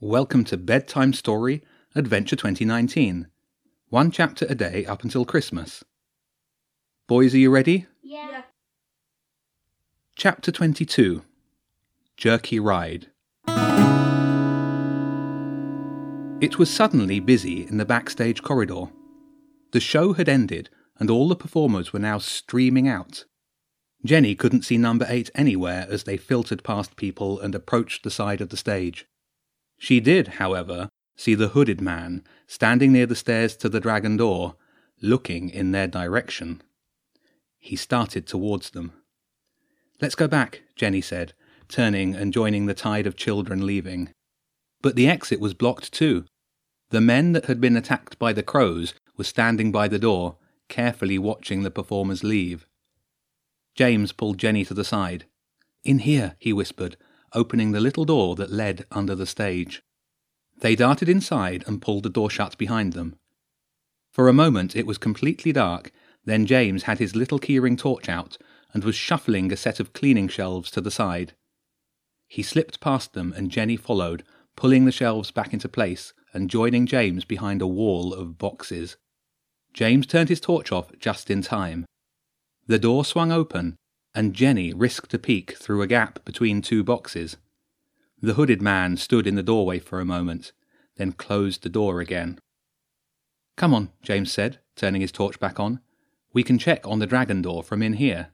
Welcome to Bedtime Story Adventure 2019. One chapter a day up until Christmas. Boys, are you ready? Yeah. Chapter 22 Jerky Ride. It was suddenly busy in the backstage corridor. The show had ended, and all the performers were now streaming out. Jenny couldn't see number eight anywhere as they filtered past people and approached the side of the stage. She did, however, see the hooded man standing near the stairs to the dragon door, looking in their direction. He started towards them. Let's go back, Jenny said, turning and joining the tide of children leaving. But the exit was blocked too. The men that had been attacked by the crows were standing by the door, carefully watching the performers leave. James pulled Jenny to the side. In here, he whispered, opening the little door that led under the stage. They darted inside and pulled the door shut behind them. For a moment it was completely dark, then James had his little keyring torch out and was shuffling a set of cleaning shelves to the side. He slipped past them and Jenny followed, pulling the shelves back into place and joining James behind a wall of boxes. James turned his torch off just in time. The door swung open, and Jenny risked a peek through a gap between two boxes. The hooded man stood in the doorway for a moment, then closed the door again. Come on, James said, turning his torch back on. We can check on the dragon door from in here.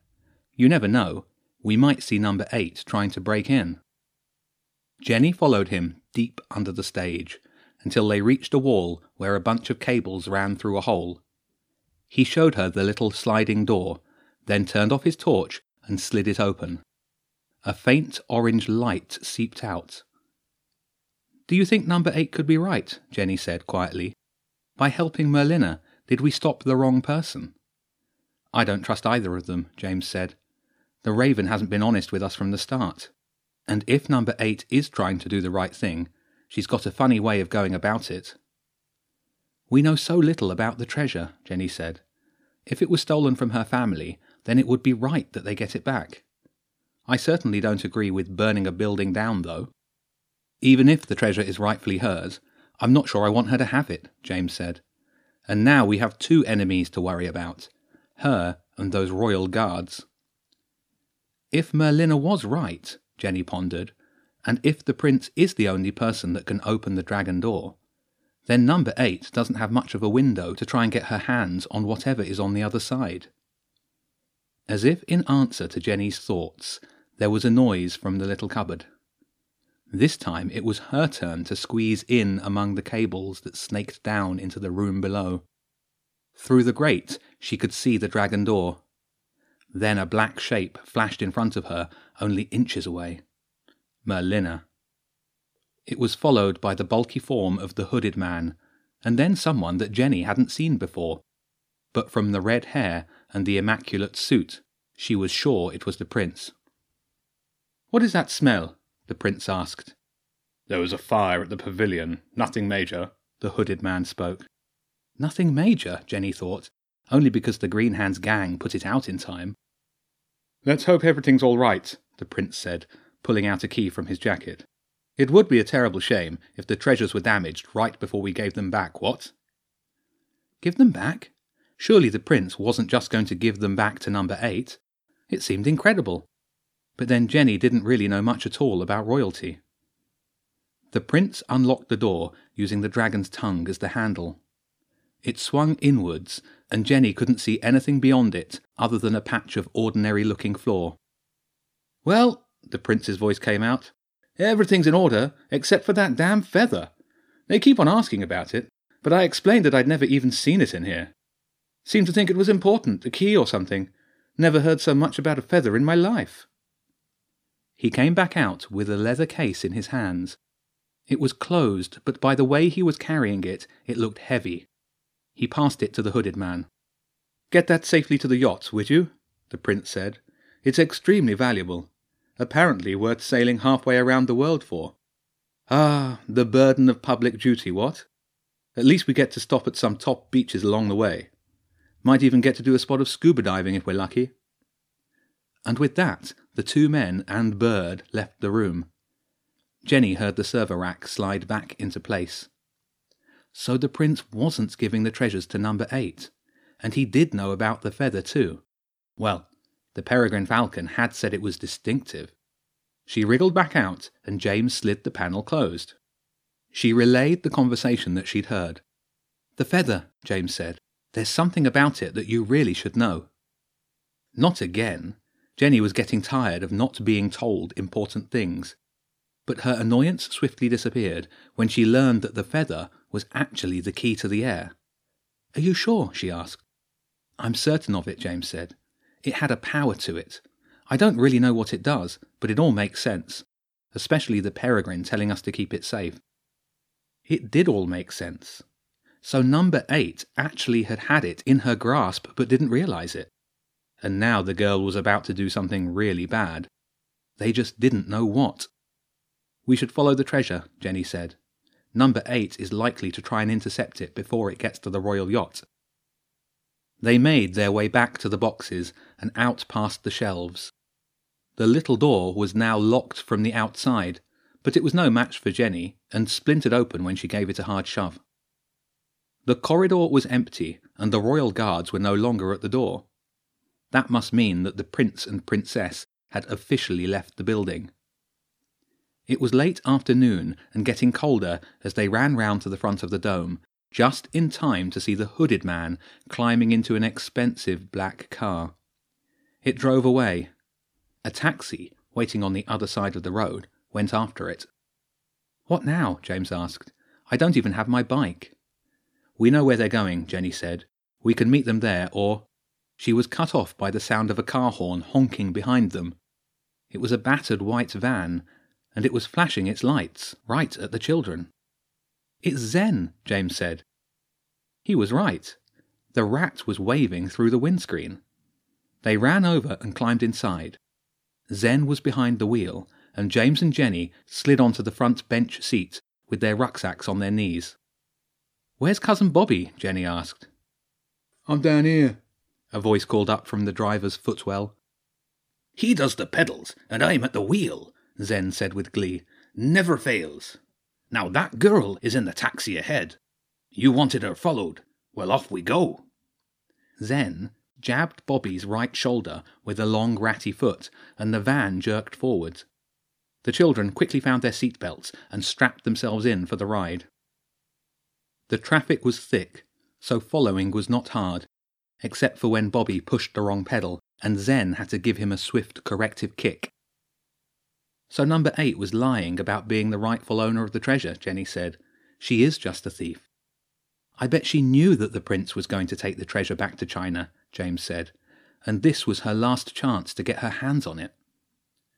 You never know. We might see number eight trying to break in. Jenny followed him deep under the stage until they reached a wall where a bunch of cables ran through a hole. He showed her the little sliding door, then turned off his torch and slid it open. A faint orange light seeped out. Do you think number eight could be right? Jenny said quietly. By helping Merlina, did we stop the wrong person? I don't trust either of them, James said. The Raven hasn't been honest with us from the start. And if number eight is trying to do the right thing, she's got a funny way of going about it. We know so little about the treasure, Jenny said. If it was stolen from her family, then it would be right that they get it back. I certainly don't agree with burning a building down, though. Even if the treasure is rightfully hers, I'm not sure I want her to have it, James said. And now we have two enemies to worry about her and those royal guards. If Merlina was right, Jenny pondered, and if the prince is the only person that can open the dragon door, then number eight doesn't have much of a window to try and get her hands on whatever is on the other side. As if in answer to Jenny's thoughts, there was a noise from the little cupboard. This time it was her turn to squeeze in among the cables that snaked down into the room below. Through the grate she could see the dragon door. Then a black shape flashed in front of her, only inches away. Merlina. It was followed by the bulky form of the hooded man, and then someone that Jenny hadn't seen before. But from the red hair and the immaculate suit, she was sure it was the prince. What is that smell? the prince asked. There was a fire at the pavilion, nothing major, the hooded man spoke. Nothing major, Jenny thought, only because the Green Hands gang put it out in time. Let's hope everything's all right, the prince said, pulling out a key from his jacket. It would be a terrible shame if the treasures were damaged right before we gave them back, what? Give them back? Surely the prince wasn't just going to give them back to number eight. It seemed incredible. But then Jenny didn't really know much at all about royalty. The prince unlocked the door using the dragon's tongue as the handle. It swung inwards, and Jenny couldn't see anything beyond it other than a patch of ordinary looking floor. Well, the prince's voice came out, everything's in order except for that damn feather. They keep on asking about it, but I explained that I'd never even seen it in here. Seemed to think it was important, a key or something. Never heard so much about a feather in my life. He came back out with a leather case in his hands. It was closed, but by the way he was carrying it, it looked heavy. He passed it to the hooded man. Get that safely to the yacht, would you? the prince said. It's extremely valuable. Apparently worth sailing halfway around the world for. Ah, the burden of public duty, what? At least we get to stop at some top beaches along the way. Might even get to do a spot of scuba diving if we're lucky. And with that, the two men and Bird left the room. Jenny heard the server rack slide back into place. So the prince wasn't giving the treasures to number eight, and he did know about the feather too. Well, the peregrine falcon had said it was distinctive. She wriggled back out, and James slid the panel closed. She relayed the conversation that she'd heard. The feather, James said. There's something about it that you really should know. Not again. Jenny was getting tired of not being told important things. But her annoyance swiftly disappeared when she learned that the feather was actually the key to the air. Are you sure? she asked. I'm certain of it, James said. It had a power to it. I don't really know what it does, but it all makes sense, especially the peregrine telling us to keep it safe. It did all make sense. So number eight actually had had it in her grasp but didn't realize it. And now the girl was about to do something really bad. They just didn't know what. We should follow the treasure, Jenny said. Number eight is likely to try and intercept it before it gets to the royal yacht. They made their way back to the boxes and out past the shelves. The little door was now locked from the outside, but it was no match for Jenny and splintered open when she gave it a hard shove. The corridor was empty and the royal guards were no longer at the door. That must mean that the prince and princess had officially left the building. It was late afternoon and getting colder as they ran round to the front of the dome, just in time to see the hooded man climbing into an expensive black car. It drove away. A taxi, waiting on the other side of the road, went after it. What now? James asked. I don't even have my bike. We know where they're going, Jenny said. We can meet them there, or. She was cut off by the sound of a car horn honking behind them. It was a battered white van, and it was flashing its lights right at the children. It's Zen, James said. He was right. The rat was waving through the windscreen. They ran over and climbed inside. Zen was behind the wheel, and James and Jenny slid onto the front bench seat with their rucksacks on their knees. Where's Cousin Bobby? Jenny asked. I'm down here, a voice called up from the driver's footwell. He does the pedals, and I'm at the wheel, Zen said with glee. Never fails. Now that girl is in the taxi ahead. You wanted her followed. Well, off we go. Zen jabbed Bobby's right shoulder with a long ratty foot, and the van jerked forward. The children quickly found their seat belts and strapped themselves in for the ride. The traffic was thick, so following was not hard, except for when Bobby pushed the wrong pedal and Zen had to give him a swift corrective kick. So number eight was lying about being the rightful owner of the treasure, Jenny said. She is just a thief. I bet she knew that the prince was going to take the treasure back to China, James said, and this was her last chance to get her hands on it.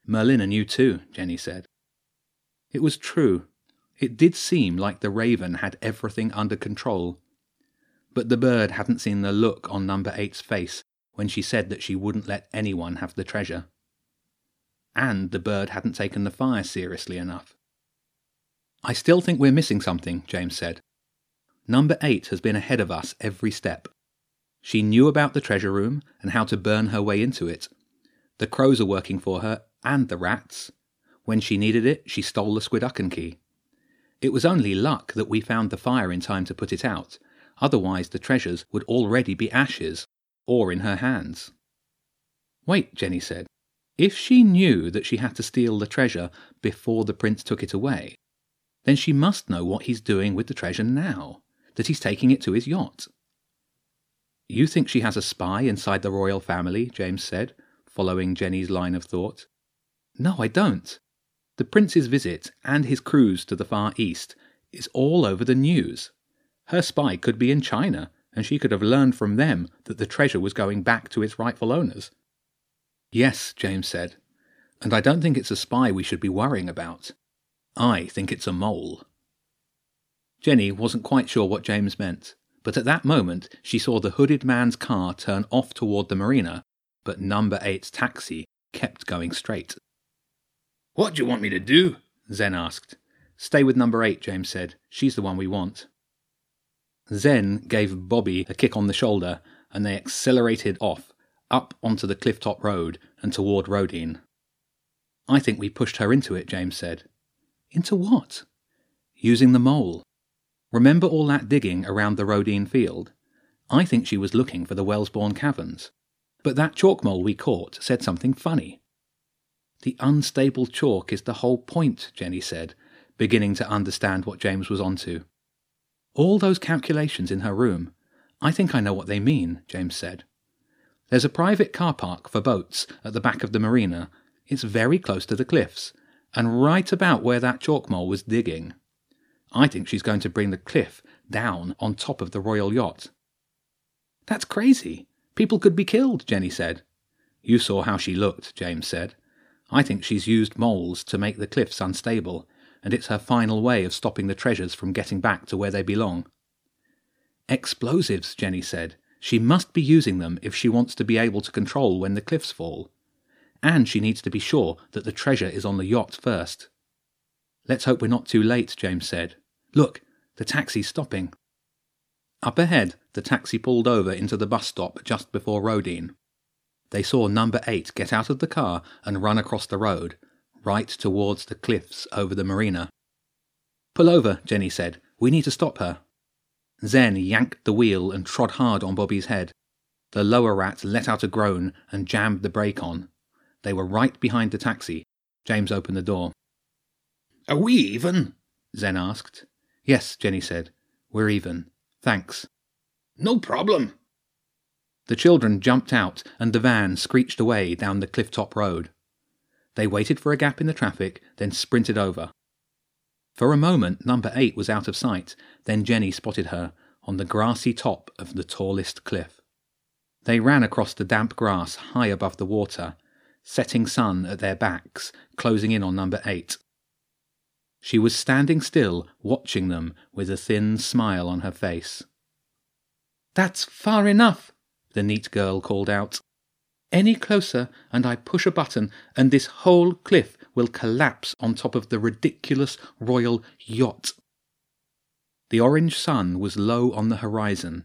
Merlina knew too, Jenny said. It was true. It did seem like the raven had everything under control. But the bird hadn't seen the look on number eight's face when she said that she wouldn't let anyone have the treasure and the bird hadn't taken the fire seriously enough. I still think we're missing something, James said. Number eight has been ahead of us every step. She knew about the treasure room and how to burn her way into it. The crows are working for her, and the rats. When she needed it, she stole the squidducken key. It was only luck that we found the fire in time to put it out, otherwise the treasures would already be ashes, or in her hands. Wait, Jenny said. If she knew that she had to steal the treasure before the prince took it away, then she must know what he's doing with the treasure now, that he's taking it to his yacht. You think she has a spy inside the royal family? James said, following Jenny's line of thought. No, I don't. The prince's visit and his cruise to the Far East is all over the news. Her spy could be in China, and she could have learned from them that the treasure was going back to its rightful owners. Yes, James said, and I don't think it's a spy we should be worrying about. I think it's a mole. Jenny wasn't quite sure what James meant, but at that moment she saw the hooded man's car turn off toward the marina, but number eight's taxi kept going straight. What do you want me to do? Zen asked. Stay with number eight, James said. She's the one we want. Zen gave Bobby a kick on the shoulder, and they accelerated off, up onto the clifftop road and toward Rodine. I think we pushed her into it, James said. Into what? Using the mole. Remember all that digging around the Rodine field? I think she was looking for the Wellesbourne caverns. But that chalk mole we caught said something funny. The unstable chalk is the whole point, Jenny said, beginning to understand what James was onto. All those calculations in her room. I think I know what they mean, James said. There's a private car park for boats at the back of the marina. It's very close to the cliffs, and right about where that chalk mole was digging. I think she's going to bring the cliff down on top of the royal yacht. That's crazy. People could be killed, Jenny said. You saw how she looked, James said. I think she's used moles to make the cliffs unstable, and it's her final way of stopping the treasures from getting back to where they belong. Explosives, Jenny said. She must be using them if she wants to be able to control when the cliffs fall. And she needs to be sure that the treasure is on the yacht first. Let's hope we're not too late, James said. Look, the taxi's stopping. Up ahead, the taxi pulled over into the bus stop just before Rodine. They saw number eight get out of the car and run across the road, right towards the cliffs over the marina. Pull over, Jenny said. We need to stop her. Zen yanked the wheel and trod hard on Bobby's head. The lower rat let out a groan and jammed the brake on. They were right behind the taxi. James opened the door. Are we even? Zen asked. Yes, Jenny said. We're even. Thanks. No problem. The children jumped out, and the van screeched away down the cliff-top road. They waited for a gap in the traffic, then sprinted over. For a moment, number eight was out of sight, then Jenny spotted her on the grassy top of the tallest cliff. They ran across the damp grass high above the water, setting sun at their backs, closing in on number eight. She was standing still, watching them with a thin smile on her face. That's far enough, the neat girl called out. Any closer, and I push a button, and this whole cliff will collapse on top of the ridiculous royal yacht. The orange sun was low on the horizon.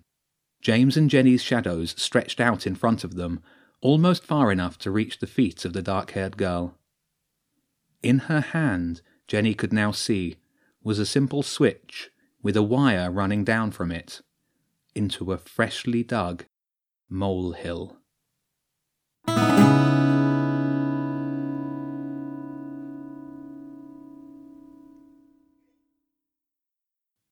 James and Jenny's shadows stretched out in front of them, almost far enough to reach the feet of the dark haired girl. In her hand, Jenny could now see, was a simple switch with a wire running down from it into a freshly dug molehill.